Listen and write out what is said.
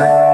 say.